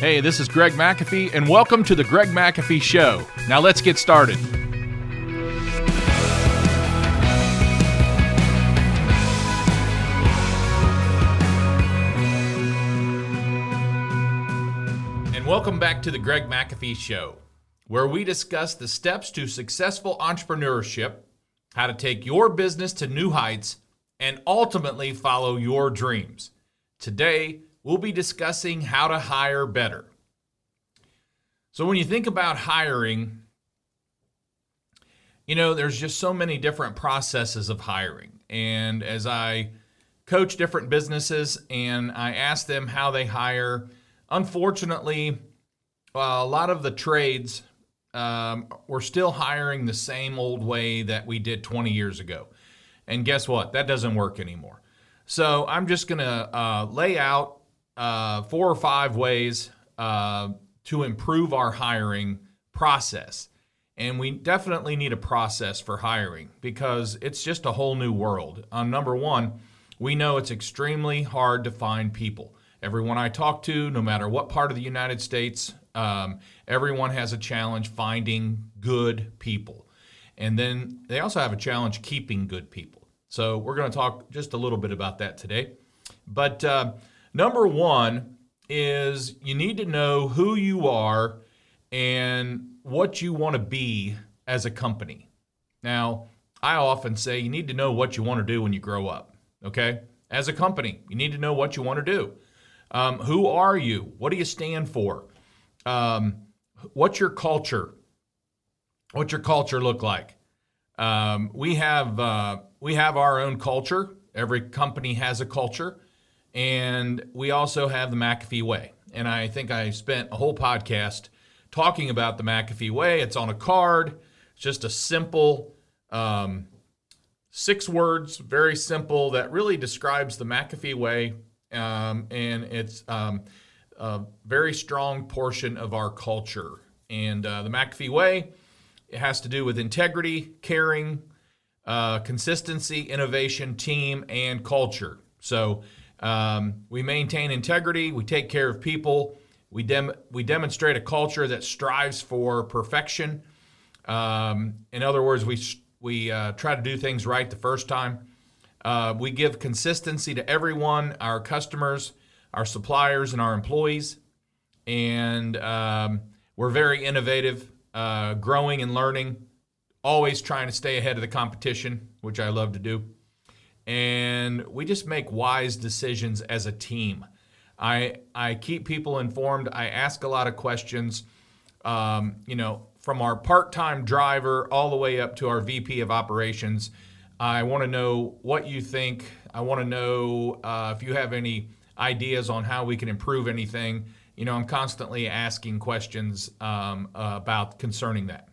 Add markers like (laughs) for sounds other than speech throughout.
Hey, this is Greg McAfee, and welcome to the Greg McAfee Show. Now let's get started. And welcome back to the Greg McAfee Show, where we discuss the steps to successful entrepreneurship, how to take your business to new heights, and ultimately follow your dreams. Today, we'll be discussing how to hire better. So, when you think about hiring, you know, there's just so many different processes of hiring. And as I coach different businesses and I ask them how they hire, unfortunately, a lot of the trades um, we're still hiring the same old way that we did 20 years ago. And guess what? That doesn't work anymore. So I'm just going to uh, lay out uh, four or five ways uh, to improve our hiring process. And we definitely need a process for hiring because it's just a whole new world. Uh, number one, we know it's extremely hard to find people. Everyone I talk to, no matter what part of the United States, um, everyone has a challenge finding good people. And then they also have a challenge keeping good people. So we're going to talk just a little bit about that today. But uh, number one is you need to know who you are and what you want to be as a company. Now, I often say you need to know what you want to do when you grow up. Okay? As a company, you need to know what you want to do. Um, who are you? What do you stand for? Um, what's your culture? What's your culture look like? Um, we have uh, we have our own culture. Every company has a culture, and we also have the McAfee Way. And I think I spent a whole podcast talking about the McAfee Way. It's on a card. It's just a simple um, six words, very simple, that really describes the McAfee Way, um, and it's um, a very strong portion of our culture. And uh, the McAfee Way, it has to do with integrity, caring, uh, consistency, innovation, team, and culture. So um, we maintain integrity, we take care of people, we, dem- we demonstrate a culture that strives for perfection. Um, in other words, we, we uh, try to do things right the first time. Uh, we give consistency to everyone, our customers, our suppliers, and our employees. And um, we're very innovative, uh, growing and learning, always trying to stay ahead of the competition, which I love to do. And we just make wise decisions as a team. I, I keep people informed. I ask a lot of questions. Um, you know, from our part time driver all the way up to our VP of operations. I want to know what you think. I want to know uh, if you have any ideas on how we can improve anything. You know, I'm constantly asking questions um, about concerning that.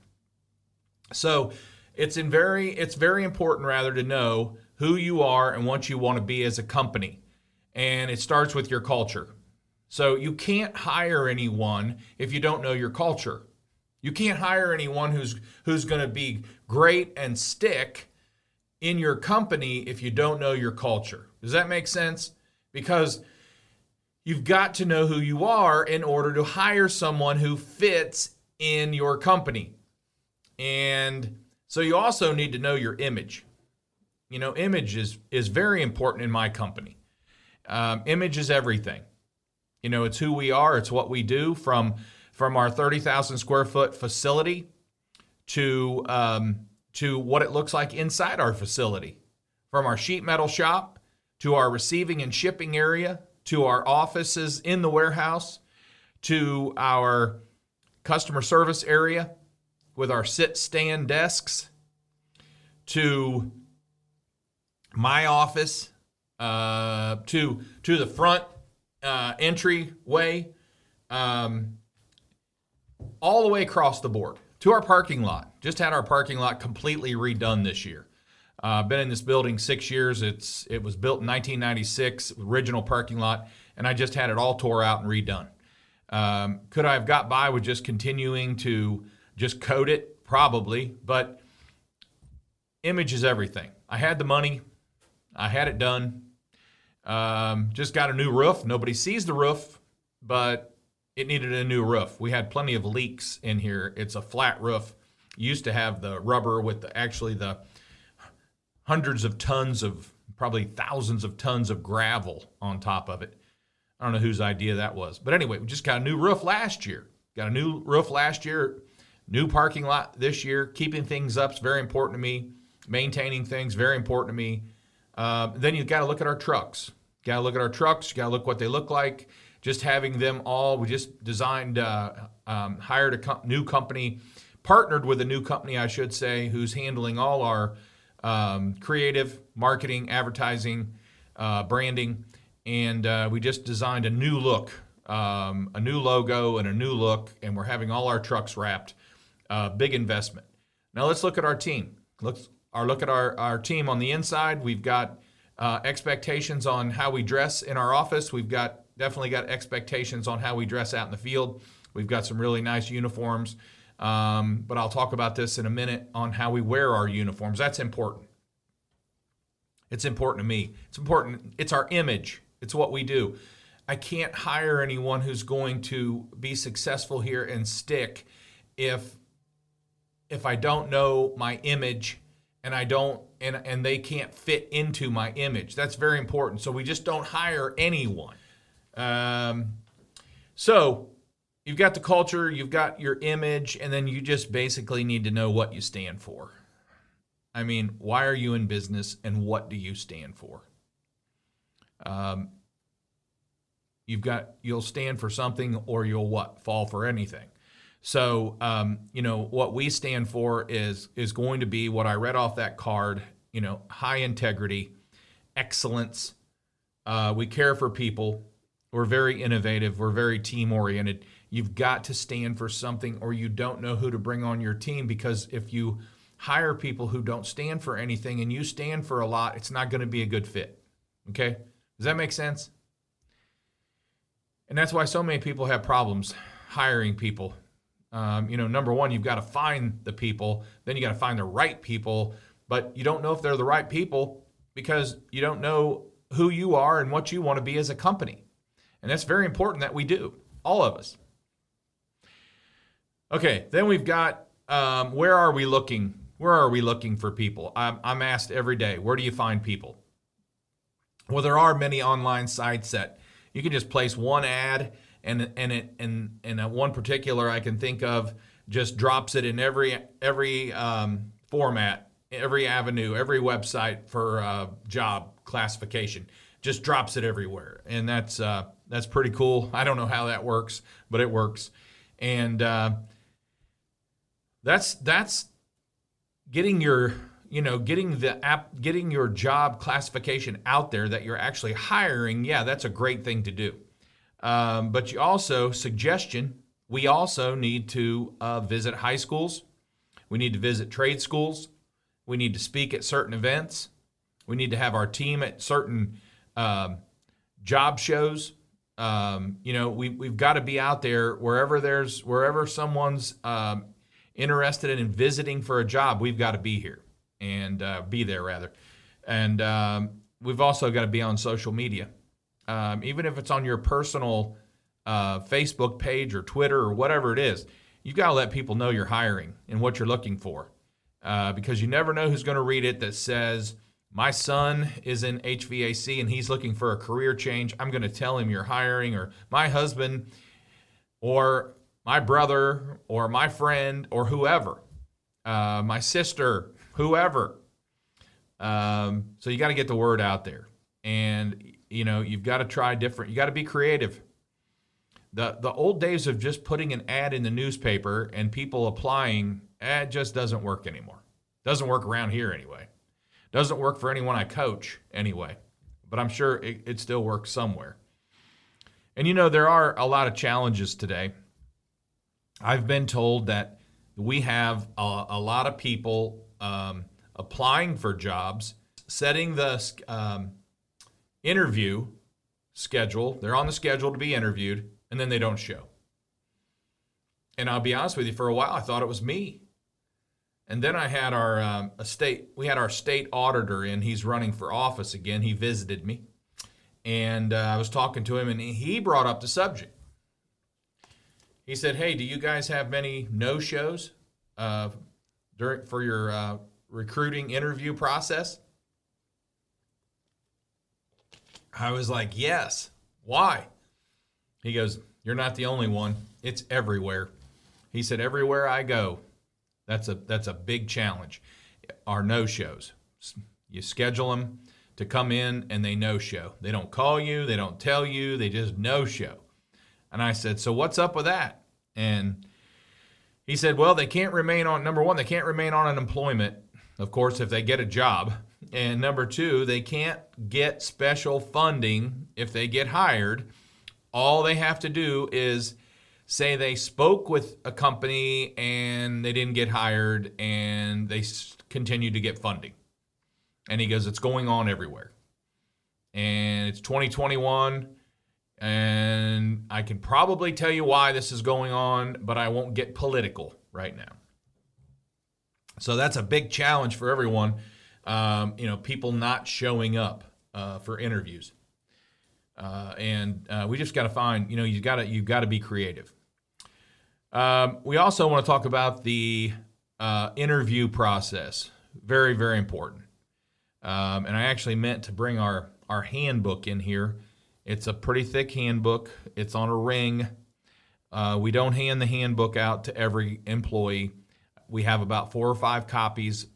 So it's in very it's very important rather to know who you are and what you want to be as a company, and it starts with your culture. So you can't hire anyone if you don't know your culture. You can't hire anyone who's who's going to be great and stick in your company if you don't know your culture. Does that make sense? Because you've got to know who you are in order to hire someone who fits in your company. And so you also need to know your image. You know, image is, is very important in my company. Um, image is everything. You know, it's who we are, it's what we do from, from our 30,000 square foot facility to, um, to what it looks like inside our facility. From our sheet metal shop to our receiving and shipping area to our offices in the warehouse to our customer service area with our sit stand desks to my office uh, to to the front uh, entryway um, all the way across the board to our parking lot just had our parking lot completely redone this year uh, been in this building six years. It's it was built in 1996, original parking lot, and I just had it all tore out and redone. Um, could I have got by with just continuing to just coat it? Probably, but image is everything. I had the money, I had it done. Um, just got a new roof. Nobody sees the roof, but it needed a new roof. We had plenty of leaks in here. It's a flat roof. Used to have the rubber with the, actually the hundreds of tons of, probably thousands of tons of gravel on top of it. I don't know whose idea that was. But anyway, we just got a new roof last year. Got a new roof last year, new parking lot this year. Keeping things up is very important to me. Maintaining things very important to me. Uh, then you've got to look at our trucks. Got to look at our trucks. Got to look what they look like just having them all, we just designed, uh, um, hired a new company, partnered with a new company, I should say, who's handling all our um, creative, marketing, advertising, uh, branding. And uh, we just designed a new look, um, a new logo, and a new look. And we're having all our trucks wrapped. Uh, big investment. Now let's look at our team. Let's our look at our, our team on the inside. We've got uh, expectations on how we dress in our office. We've got definitely got expectations on how we dress out in the field. We've got some really nice uniforms, um, but I'll talk about this in a minute on how we wear our uniforms. That's important. It's important to me. It's important. It's our image. It's what we do. I can't hire anyone who's going to be successful here and stick if if I don't know my image and I don't and and they can't fit into my image. That's very important. So we just don't hire anyone. Um, so you've got the culture, you've got your image, and then you just basically need to know what you stand for. I mean, why are you in business and what do you stand for? Um, you've got, you'll stand for something or you'll what? Fall for anything. So, um, you know, what we stand for is is going to be what I read off that card. You know, high integrity, excellence. Uh, we care for people. We're very innovative. We're very team oriented. You've got to stand for something, or you don't know who to bring on your team because if you hire people who don't stand for anything and you stand for a lot, it's not going to be a good fit. Okay? Does that make sense? And that's why so many people have problems hiring people. Um, you know, number one, you've got to find the people, then you got to find the right people, but you don't know if they're the right people because you don't know who you are and what you want to be as a company. And that's very important that we do, all of us. Okay, then we've got um, where are we looking? Where are we looking for people? I'm, I'm asked every day, where do you find people? Well, there are many online sites that you can just place one ad and and it and and one particular I can think of just drops it in every every um, format, every avenue, every website for uh, job classification. Just drops it everywhere, and that's uh, that's pretty cool. I don't know how that works, but it works. And uh, that's that's getting your you know getting the app getting your job classification out there that you're actually hiring. Yeah, that's a great thing to do. Um, but you also suggestion. We also need to uh, visit high schools. We need to visit trade schools. We need to speak at certain events. We need to have our team at certain um, job shows um, you know, we, we've got to be out there wherever there's wherever someone's um, interested in visiting for a job. We've got to be here and uh, be there rather, and um, we've also got to be on social media, um, even if it's on your personal uh, Facebook page or Twitter or whatever it is. You've got to let people know you're hiring and what you're looking for, uh, because you never know who's going to read it that says my son is in HVAC and he's looking for a career change, I'm going to tell him you're hiring, or my husband, or my brother, or my friend, or whoever, uh, my sister, whoever. Um, so you got to get the word out there, and you know you've got to try different. You got to be creative. the The old days of just putting an ad in the newspaper and people applying, ad just doesn't work anymore. Doesn't work around here anyway. Doesn't work for anyone I coach anyway, but I'm sure it, it still works somewhere. And you know, there are a lot of challenges today. I've been told that we have a, a lot of people um, applying for jobs, setting the um, interview schedule. They're on the schedule to be interviewed, and then they don't show. And I'll be honest with you, for a while I thought it was me. And then I had our um, state, we had our state auditor in. He's running for office again. He visited me, and uh, I was talking to him, and he brought up the subject. he said, "Hey, do you guys have many no shows uh, during for your uh, recruiting interview process?" I was like, "Yes." Why? He goes, "You're not the only one. It's everywhere." He said, "Everywhere I go, that's a that's a big challenge. Are no shows. You schedule them to come in and they no show. They don't call you, they don't tell you, they just no show." And I said, "So what's up with that?" And he said, "Well, they can't remain on number 1, they can't remain on unemployment, of course, if they get a job. And number 2, they can't get special funding if they get hired. All they have to do is say they spoke with a company and they didn't get hired and they continue to get funding. And he goes, it's going on everywhere. And it's 2021. And I can probably tell you why this is going on, but I won't get political right now. So that's a big challenge for everyone. Um, you know, people not showing up uh, for interviews. Uh, and uh, we just got to find, you know, you got to you got to be creative. Um, we also want to talk about the uh, interview process. Very, very important. Um, and I actually meant to bring our our handbook in here. It's a pretty thick handbook. It's on a ring. Uh, we don't hand the handbook out to every employee. We have about four or five copies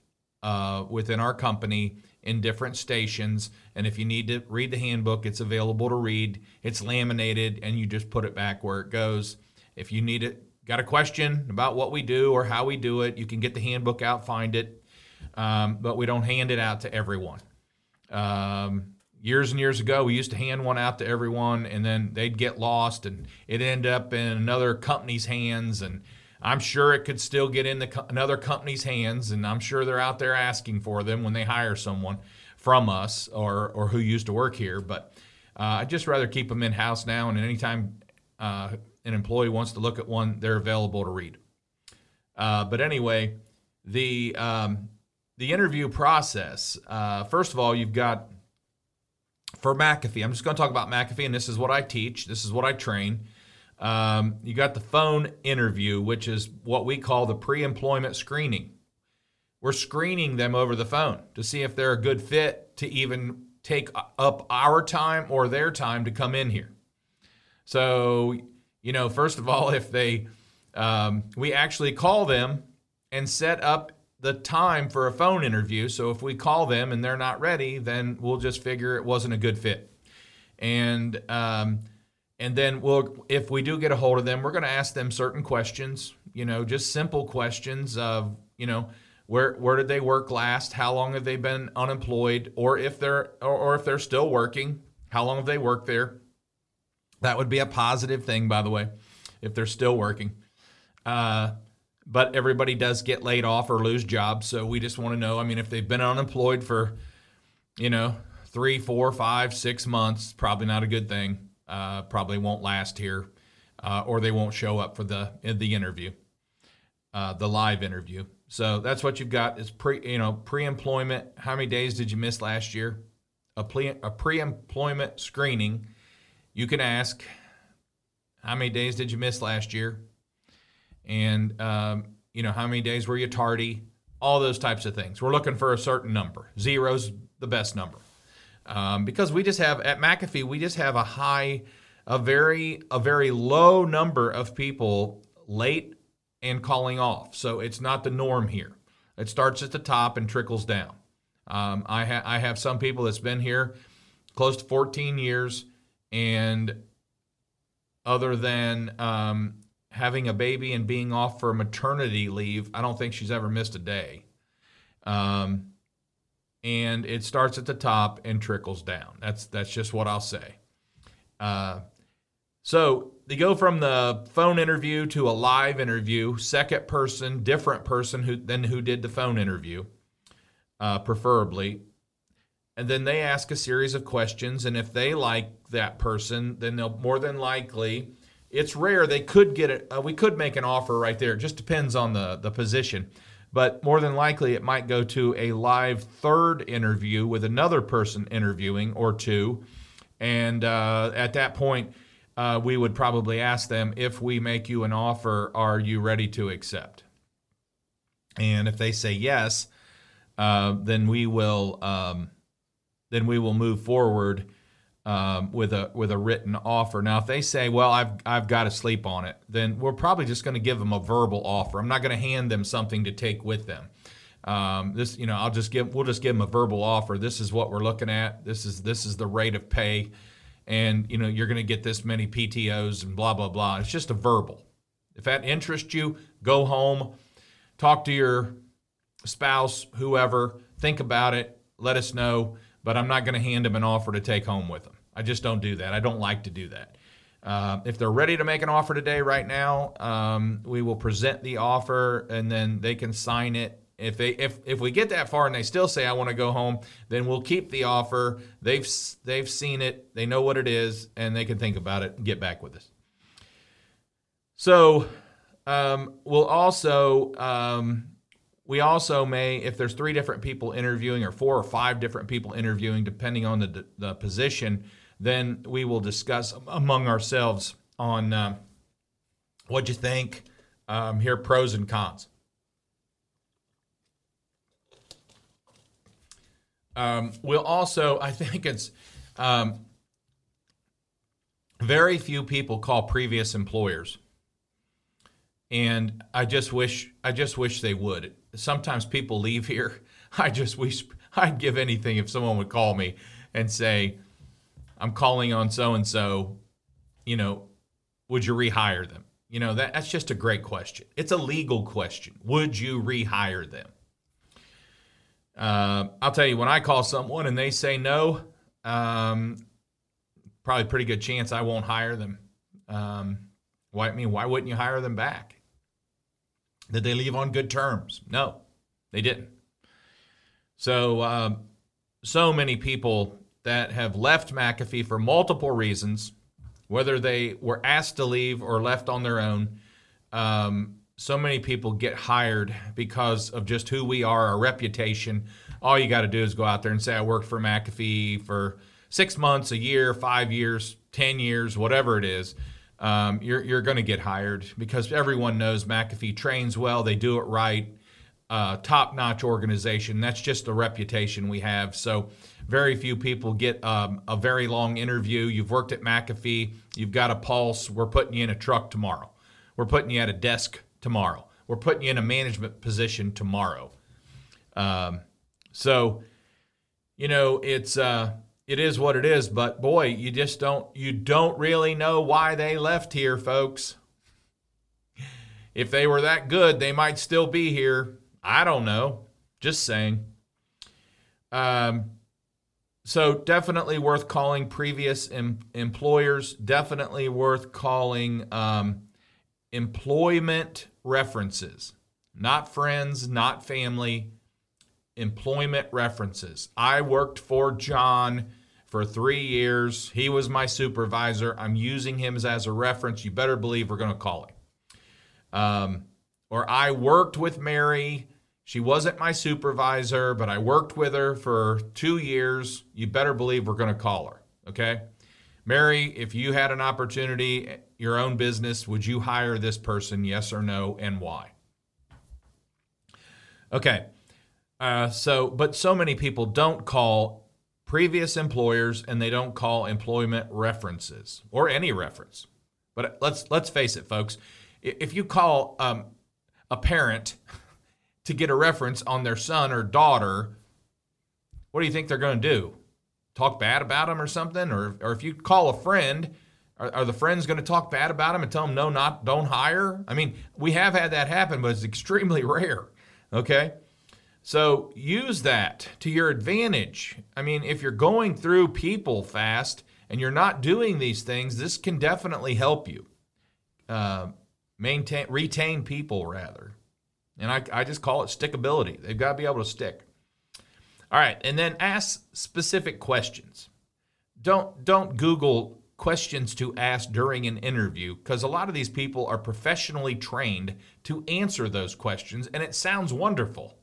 uh, within our company in different stations. And if you need to read the handbook, it's available to read. It's laminated, and you just put it back where it goes. If you need it got a question about what we do or how we do it, you can get the handbook out, find it, um, but we don't hand it out to everyone. Um, years and years ago, we used to hand one out to everyone, and then they'd get lost, and it ended up in another company's hands. And I'm sure it could still get in the another company's hands, and I'm sure they're out there asking for them when they hire someone from us or or who used to work here. But uh, I'd just rather keep them in house now, and anytime uh, an employee wants to look at one, they're available to read. Uh, but anyway, the um, the interview process. Uh, first of all, you've got for McAfee. I'm just going to talk about McAfee, and this is what I teach. This is what I train. Um, you got the phone interview, which is what we call the pre-employment screening. We're screening them over the phone to see if they're a good fit to even take up our time or their time to come in here. So you know, first of all, (laughs) if they, um, we actually call them and set up the time for a phone interview. So if we call them and they're not ready, then we'll just figure it wasn't a good fit. And, um, and then we'll, if we do get a hold of them, we're going to ask them certain questions, you know, just simple questions of, you know, where where did they work last? How long have they been unemployed? Or if they're or, or if they're still working, how long have they worked there? That would be a positive thing, by the way, if they're still working. Uh, but everybody does get laid off or lose jobs. So we just want to know. I mean, if they've been unemployed for, you know, three, four, five, six months, probably not a good thing. Uh, probably won't last here, uh, or they won't show up for the the interview, uh, the live interview. So that's what you've got is pre, you know, pre-employment. How many days did you miss last year? A pre a pre-employment screening you can ask, how many days did you miss last year? And, um, you know, how many days were you tardy? All those types of things. We're looking for a certain number. Zero's the best number. Um, because we just have, at McAfee, we just have a high, a very, a very low number of people late and calling off. So it's not the norm here. It starts at the top and trickles down. Um, I, ha- I have some people that's been here close to 14 years and other than um, having a baby and being off for maternity leave, I don't think she's ever missed a day. Um, and it starts at the top and trickles down. That's that's just what I'll say. Uh, so they go from the phone interview to a live interview, second person, different person who than who did the phone interview, uh, preferably and then they ask a series of questions and if they like that person then they'll more than likely it's rare they could get it uh, we could make an offer right there it just depends on the the position but more than likely it might go to a live third interview with another person interviewing or two and uh, at that point uh, we would probably ask them if we make you an offer, are you ready to accept? And if they say yes, uh, then we will um, then we will move forward um, with a with a written offer. Now, if they say, "Well, I've I've got to sleep on it," then we're probably just going to give them a verbal offer. I'm not going to hand them something to take with them. Um, this, you know, I'll just give we'll just give them a verbal offer. This is what we're looking at. This is this is the rate of pay, and you know you're going to get this many PTOS and blah blah blah. It's just a verbal. If that interests you, go home, talk to your spouse, whoever, think about it, let us know. But I'm not going to hand them an offer to take home with them. I just don't do that. I don't like to do that. Uh, if they're ready to make an offer today, right now, um, we will present the offer and then they can sign it. If they if if we get that far and they still say I want to go home, then we'll keep the offer. They've they've seen it, they know what it is, and they can think about it and get back with us. So um, we'll also um, we also may, if there's three different people interviewing or four or five different people interviewing, depending on the, the position, then we will discuss among ourselves on uh, what you think, um, here pros and cons. Um, we'll also, I think it's um, very few people call previous employers and I just wish I just wish they would. Sometimes people leave here. (laughs) I just wish I'd give anything if someone would call me and say, "I'm calling on so and so. You know, would you rehire them?" You know, that, that's just a great question. It's a legal question. Would you rehire them? Uh, I'll tell you, when I call someone and they say no, um, probably pretty good chance I won't hire them. Um, why, I mean, why wouldn't you hire them back? Did they leave on good terms? No, they didn't. So, um, so many people that have left McAfee for multiple reasons, whether they were asked to leave or left on their own. Um, so many people get hired because of just who we are, our reputation. All you got to do is go out there and say, I worked for McAfee for six months, a year, five years, 10 years, whatever it is um, you're, you're going to get hired because everyone knows McAfee trains well, they do it right. Uh, top notch organization. That's just the reputation we have. So, very few people get um, a very long interview. You've worked at McAfee, you've got a pulse. We're putting you in a truck tomorrow. We're putting you at a desk tomorrow. We're putting you in a management position tomorrow. Um, so, you know, it's. Uh, it is what it is but boy you just don't you don't really know why they left here folks. If they were that good they might still be here. I don't know. Just saying. Um, so definitely worth calling previous em- employers definitely worth calling um, employment references. Not friends not family employment references. I worked for john for three years. He was my supervisor. I'm using him as, a reference. You better believe we're going to call him. Um, or I worked with Mary. She wasn't my supervisor, but I worked with her for two years. You better believe we're going to call her. Okay. Mary, if you had an opportunity, your own business, would you hire this person? Yes or no, and why? Okay. Uh, so, but so many people don't call previous employers and they don't call employment references or any reference. But let's let's face it, folks. If you call um, a parent (laughs) to get a reference on their son or daughter, what do you think they're going to do? Talk bad about them or something? Or, or if you call a friend, are, are the friends going to talk bad about them and tell them no, not don't hire? I mean, we have had that happen, but it's extremely (laughs) rare. Okay. So use that to your advantage. I mean, if you're going through people fast and you're not doing these things, this can definitely help you uh, maintain, retain people rather. And I, I just call it stickability. They've got to be able to stick. All right, and then ask specific questions. Don't don't Google questions to ask during an interview because a lot of these people are professionally trained to answer those questions, and it sounds wonderful.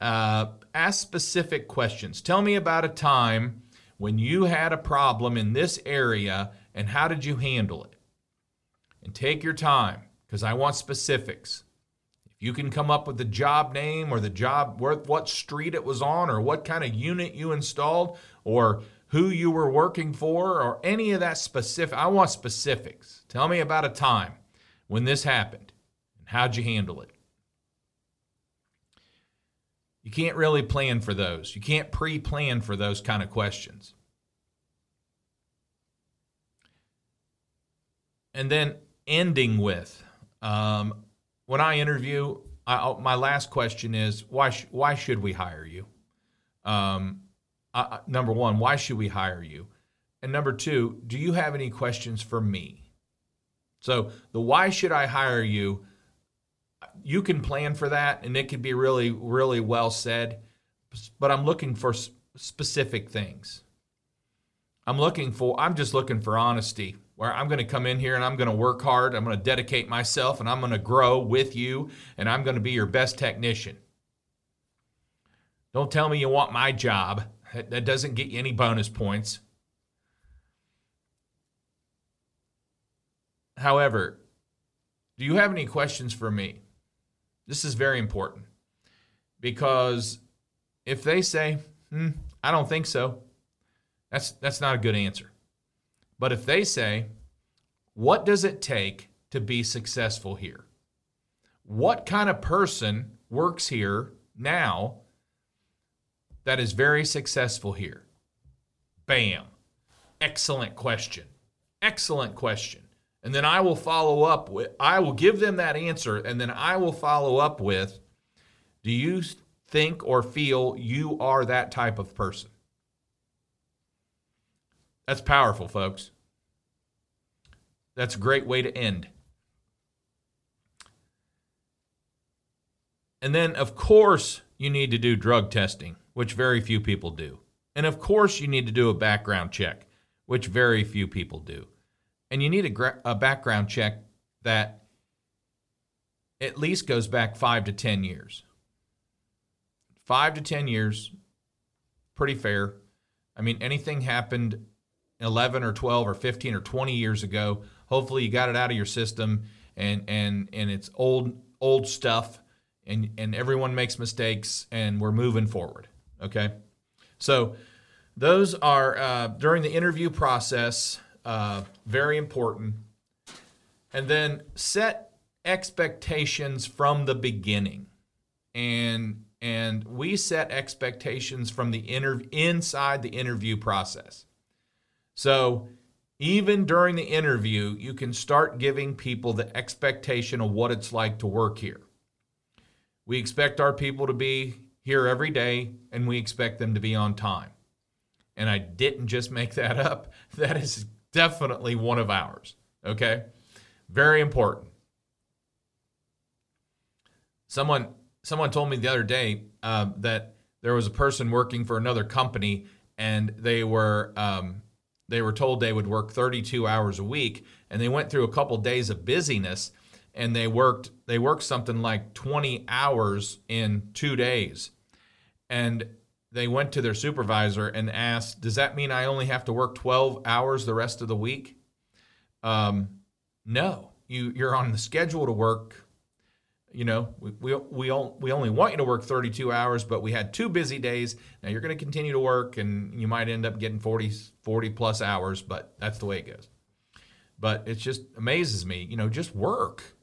Uh, ask specific questions. Tell me about a time when you had a problem in this area and how did you handle it? And take your time because I want specifics. If you can come up with the job name or the job, what street it was on, or what kind of unit you installed, or who you were working for, or any of that specific, I want specifics. Tell me about a time when this happened and how'd you handle it? You can't really plan for those. You can't pre plan for those kind of questions. And then ending with um, when I interview, I, my last question is why, sh- why should we hire you? Um, number one, why should we hire you? And number two, do you have any questions for me? So the why should I hire you? You can plan for that, and it could be really, really well said. But I'm looking for specific things. I'm looking for. I'm just looking for honesty. Where I'm going to come in here and I'm going to work hard. I'm going to dedicate myself, and I'm going to grow with you, and I'm going to be your best technician. Don't tell me you want my job. That doesn't get you any bonus points. However, do you have any questions for me? This is very important because if they say, hmm, I don't think so, that's, that's not a good answer. But if they say, what does it take to be successful here? What kind of person works here now that is very successful here? Bam. Excellent question. Excellent question. And then I will follow up with, I will give them that answer, and then I will follow up with, do you think or feel you are that type of person? That's powerful, folks. That's a great way to end. And then, of course, you need to do drug testing, which very few people do. And of course, you need to do a background check, which very few people do. And you need a, gra- a background check that at least goes back five to 10 years. Five to 10 years, pretty fair. I mean, anything happened 11 or 12 or 15 or 20 years ago, hopefully you got it out of your system and and and it's old old stuff and and everyone makes mistakes and we're moving forward okay so those are uh, during the interview process uh, very important. And then set expectations from the beginning. And and we set expectations from the inter- inside the interview process. So even during the interview, you can start giving people the expectation of what it's like to work here. We expect our people to be here every day and we expect them to be on time. And I didn't just make that up. (laughs) That is definitely one of ours. Okay? Very important. Someone someone told me the other day uh, that there was a person working for another company and they were um, they were told they would work 32 hours a week and they went through a couple days of busyness and they worked they worked something like 20 hours in 2 days and they went to their supervisor and asked, "Does that mean I only have to work 12 hours the rest of the week?" Um, no, you you're on the schedule to work. You know, we we we, we only want you to work 32 hours, but we had two busy days. Now you're going to continue to work, and you might end up getting 40 40 plus hours, but that's the way it goes. But it just amazes me. You know, just work.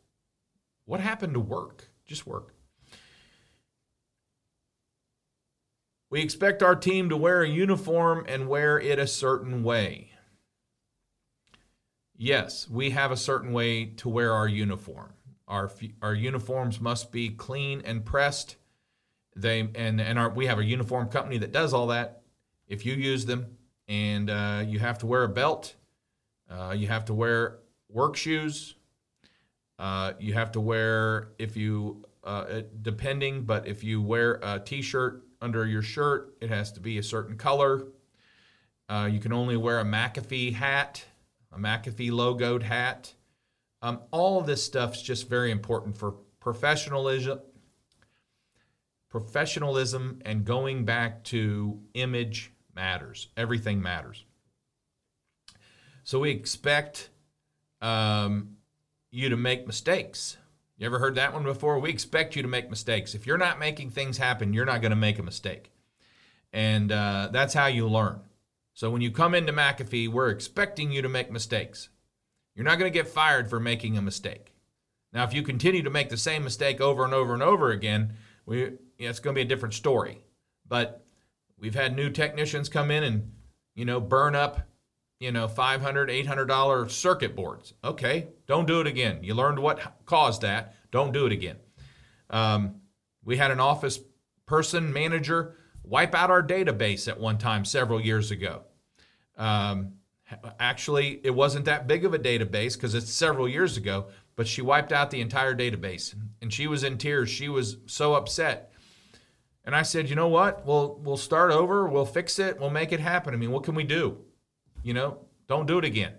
What happened to work? Just work. We expect our team to wear a uniform and wear it a certain way. Yes, we have a certain way to wear our uniform. Our, our uniforms must be clean and pressed. They and and our, we have a uniform company that does all that. If you use them, and uh, you have to wear a belt, uh, you have to wear work shoes. Uh, you have to wear if you uh, depending, but if you wear a t-shirt under your shirt. It has to be a certain color. Uh, you can only wear a McAfee hat, a McAfee logoed hat. Um, all of this stuff is just very important for professionalism, professionalism, and going back to image matters. Everything matters. So we expect um, you to make mistakes. You ever heard that one before? We expect you to make mistakes. If you're not making things happen, you're not going to make a mistake. And uh, that's how you learn. So when you come into McAfee, we're expecting you to make mistakes. You're not going to get fired for making a mistake. Now, if you continue to make the same mistake over and over and over again, we, it's going to be a different story. But we've had new technicians come in and, you know, burn up you know, $500, $800 circuit boards. Okay, don't do it again. You learned what caused that. Don't do it again. Um, we had an office person, manager, wipe out our database at one time several years ago. Um, actually, it wasn't that big of a database because it's several years ago, but she wiped out the entire database and she was in tears. She was so upset. And I said, you know what? We'll we'll start over. We'll fix it. We'll make it happen. I mean, what can we do? You know, don't do it again.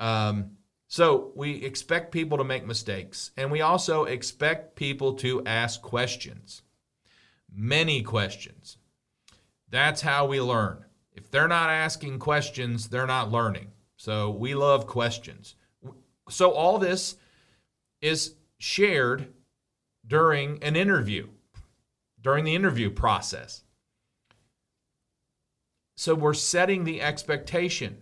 Um, so we expect people to make mistakes, and we also expect people to ask questions, many questions. That's how we learn. If they're not asking questions, they're not learning. So we love questions. So all this is shared during an interview, during the interview process. So we're setting the expectation.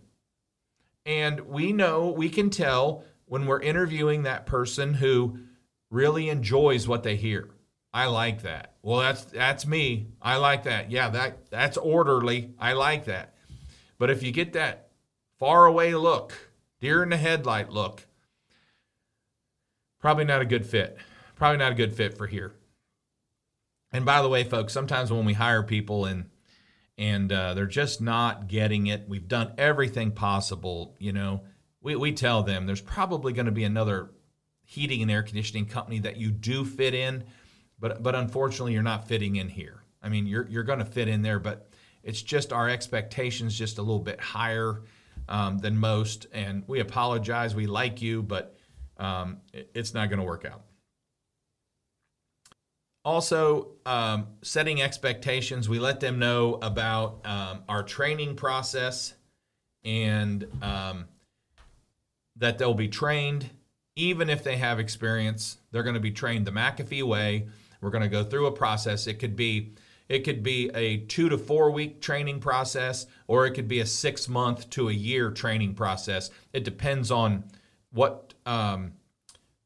And we know, we can tell when we're interviewing that person who really enjoys what they hear. I like that. Well, that's that's me. I like that. Yeah, that that's orderly. I like that. But if you get that far away look, deer in the headlight look, probably not a good fit. Probably not a good fit for here. And by the way, folks, sometimes when we hire people and and uh, they're just not getting it. We've done everything possible. You know, we, we tell them there's probably going to be another heating and air conditioning company that you do fit in, but but unfortunately you're not fitting in here. I mean, you're you're going to fit in there, but it's just our expectations just a little bit higher um, than most, and we apologize. We like you, but um, it, it's not going to work out. Also, um, setting expectations. We let them know about um, our training process and um, that they'll be trained, even if they have experience. They're going to be trained the McAfee way. We're going to go through a process. It could be it could be a two to four week training process, or it could be a six month to a year training process. It depends on what um,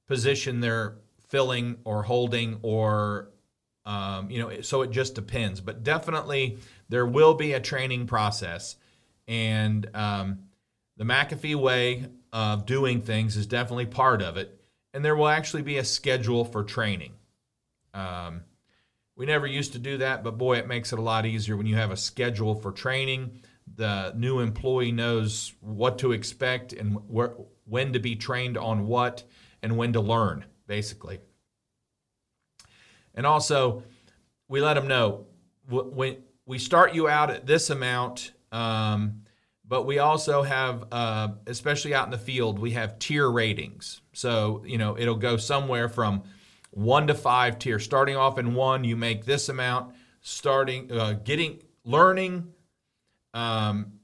position they're filling or holding or um, you know so it just depends. But definitely there will be a training process. And um, the mcafee way of doing things is definitely part of it. And there will actually be a schedule for training. Um, we never used to do that but boy it makes it a lot easier when you have a schedule for training. The new employee knows what to expect and when to be trained on what and when to learn basically and also, we let them know when we start you out at this amount, um, but we also have, uh, especially out in the field, we have tier ratings. So, you know, it'll go somewhere from one to five tier. Starting off in one, you make this amount. Starting, uh, getting, learning, um,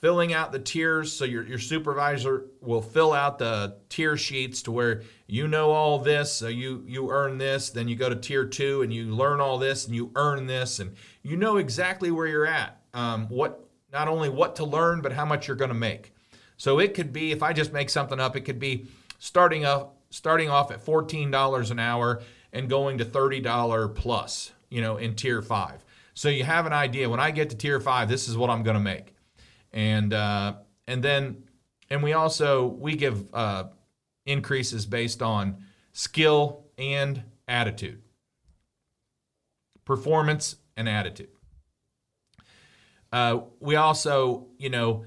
filling out the tiers so your, your supervisor will fill out the tier sheets to where you know all this so you you earn this then you go to tier two and you learn all this and you earn this and you know exactly where you're at um, what not only what to learn but how much you're going to make. So it could be if i just make something up it could be starting up starting off at $14 an hour and going to $30 plus you know in tier five. So you have an idea. When i get to tier five this is what i'm going to make and uh, and then and we also we give uh, increases based on skill and attitude, performance and attitude. Uh, we also, you know,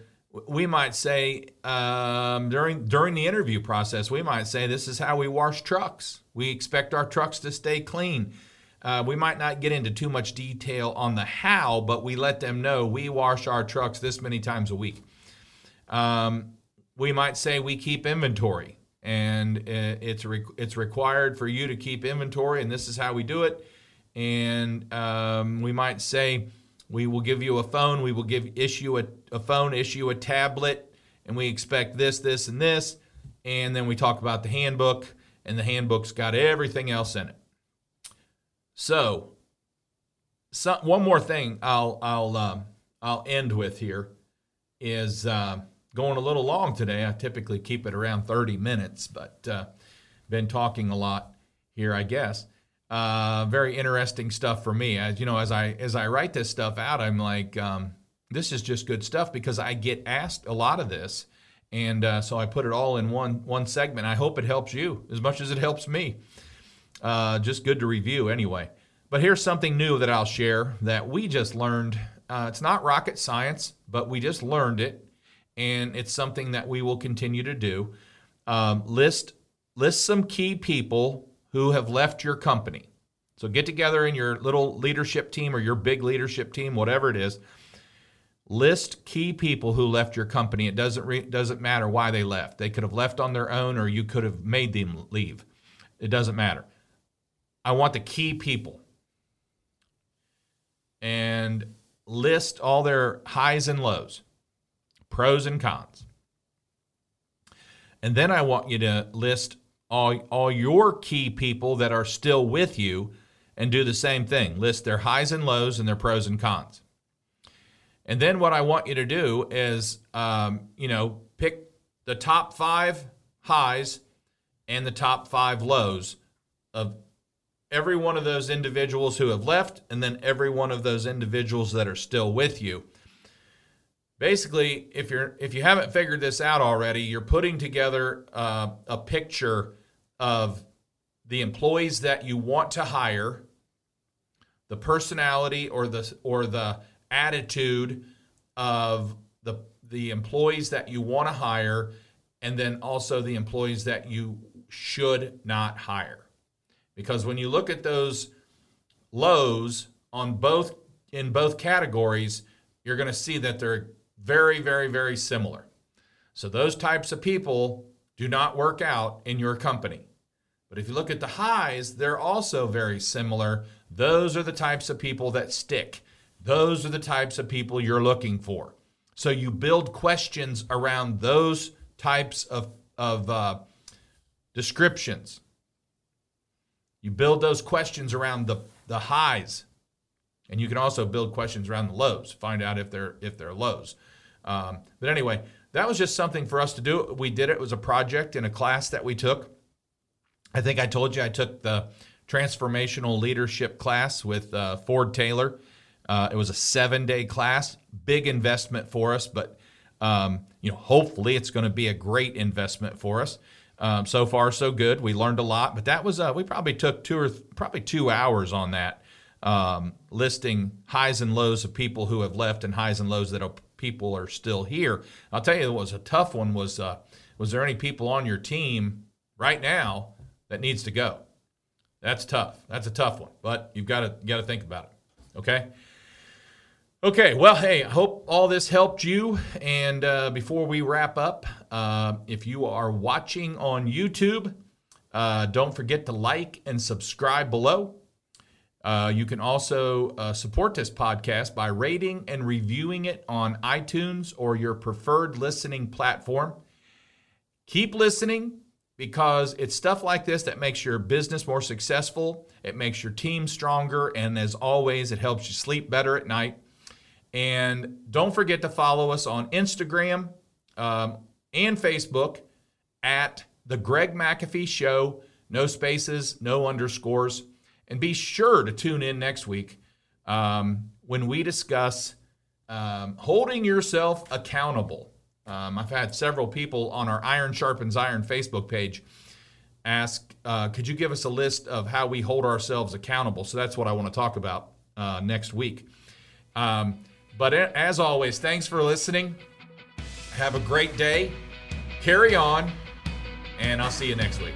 we might say um, during during the interview process, we might say this is how we wash trucks. We expect our trucks to stay clean. Uh, we might not get into too much detail on the how, but we let them know we wash our trucks this many times a week. Um, we might say we keep inventory, and it's re- it's required for you to keep inventory, and this is how we do it. And um, we might say we will give you a phone, we will give issue a, a phone, issue a tablet, and we expect this, this, and this. And then we talk about the handbook, and the handbook's got everything else in it. So, so one more thing I'll I'll um, I'll end with here is uh, going a little long today. I typically keep it around 30 minutes, but uh, been talking a lot here, I guess. Uh, very interesting stuff for me. As you know, as I as I write this stuff out, I'm like, um, this is just good stuff because I get asked a lot of this, and uh, so I put it all in one one segment. I hope it helps you as much as it helps me. Uh, just good to review anyway. But here's something new that I'll share that we just learned. Uh, it's not rocket science, but we just learned it, and it's something that we will continue to do. Um, list list some key people who have left your company. So get together in your little leadership team or your big leadership team, whatever it is. List key people who left your company. It doesn't re- doesn't matter why they left. They could have left on their own, or you could have made them leave. It doesn't matter. I want the key people, and list all their highs and lows, pros and cons. And then I want you to list all, all your key people that are still with you and do the same thing. List their highs and lows and their pros and cons. And then what I want you to do is, um, you know, pick the top five highs and the top five lows of every one of those individuals who have left, and then every one of those individuals that are still with you. Basically, if you're if you haven't figured this out already, you're putting together uh, a picture of the employees that you want to hire, the personality or the or the attitude of the the employees that you want to hire and then also the employees that you should not hire. Because when you look at those lows on both in both categories, you're going to see that they're very very very similar. So those types of people do not work out in your company. But if you look at the highs, they're also very similar. Those are the types of people that stick. Those are the types of people you're looking for. So you build questions around those types of, of uh, descriptions. You build those questions around the, the highs. And you can also build questions around the lows, find out if they're if they're lows. Um, but anyway, that was just something for us to do. We did it. It was a project in a class that we took I think I told you I took the transformational leadership class with uh, Ford Taylor. Uh, it was a seven day class, big investment for us, but um, you know, hopefully it's going to be a great investment for us. Um, so far, so good. We learned a lot, but that was uh, we probably took two or th- probably two hours on that, um, listing highs and lows of people who have left and highs and lows that people are still here. I'll tell you, what was a tough one was uh, was there any people on your team right now that needs to go. That's tough. That's a tough one, but you've got to got to think about it. Okay. Okay. Well, hey, I hope all this helped you. And uh, before we wrap up, uh, if you are watching on YouTube, uh, don't forget to like and subscribe below. Uh, you can also uh, support this podcast by rating and reviewing it on iTunes or your preferred listening platform. Keep listening because it's stuff like this that makes your business more successful. It makes your team stronger. And as always, it helps you sleep better at night. And don't forget to follow us on Instagram um, and Facebook at The Greg McAfee Show. No spaces, no underscores. And be sure to tune in next week um, when we discuss um, holding yourself accountable. Um, I've had several people on our Iron Sharpens Iron Facebook page ask, uh, could you give us a list of how we hold ourselves accountable? So that's what I want to talk about uh, next week. Um, but as always, thanks for listening. Have a great day. Carry on, and I'll see you next week.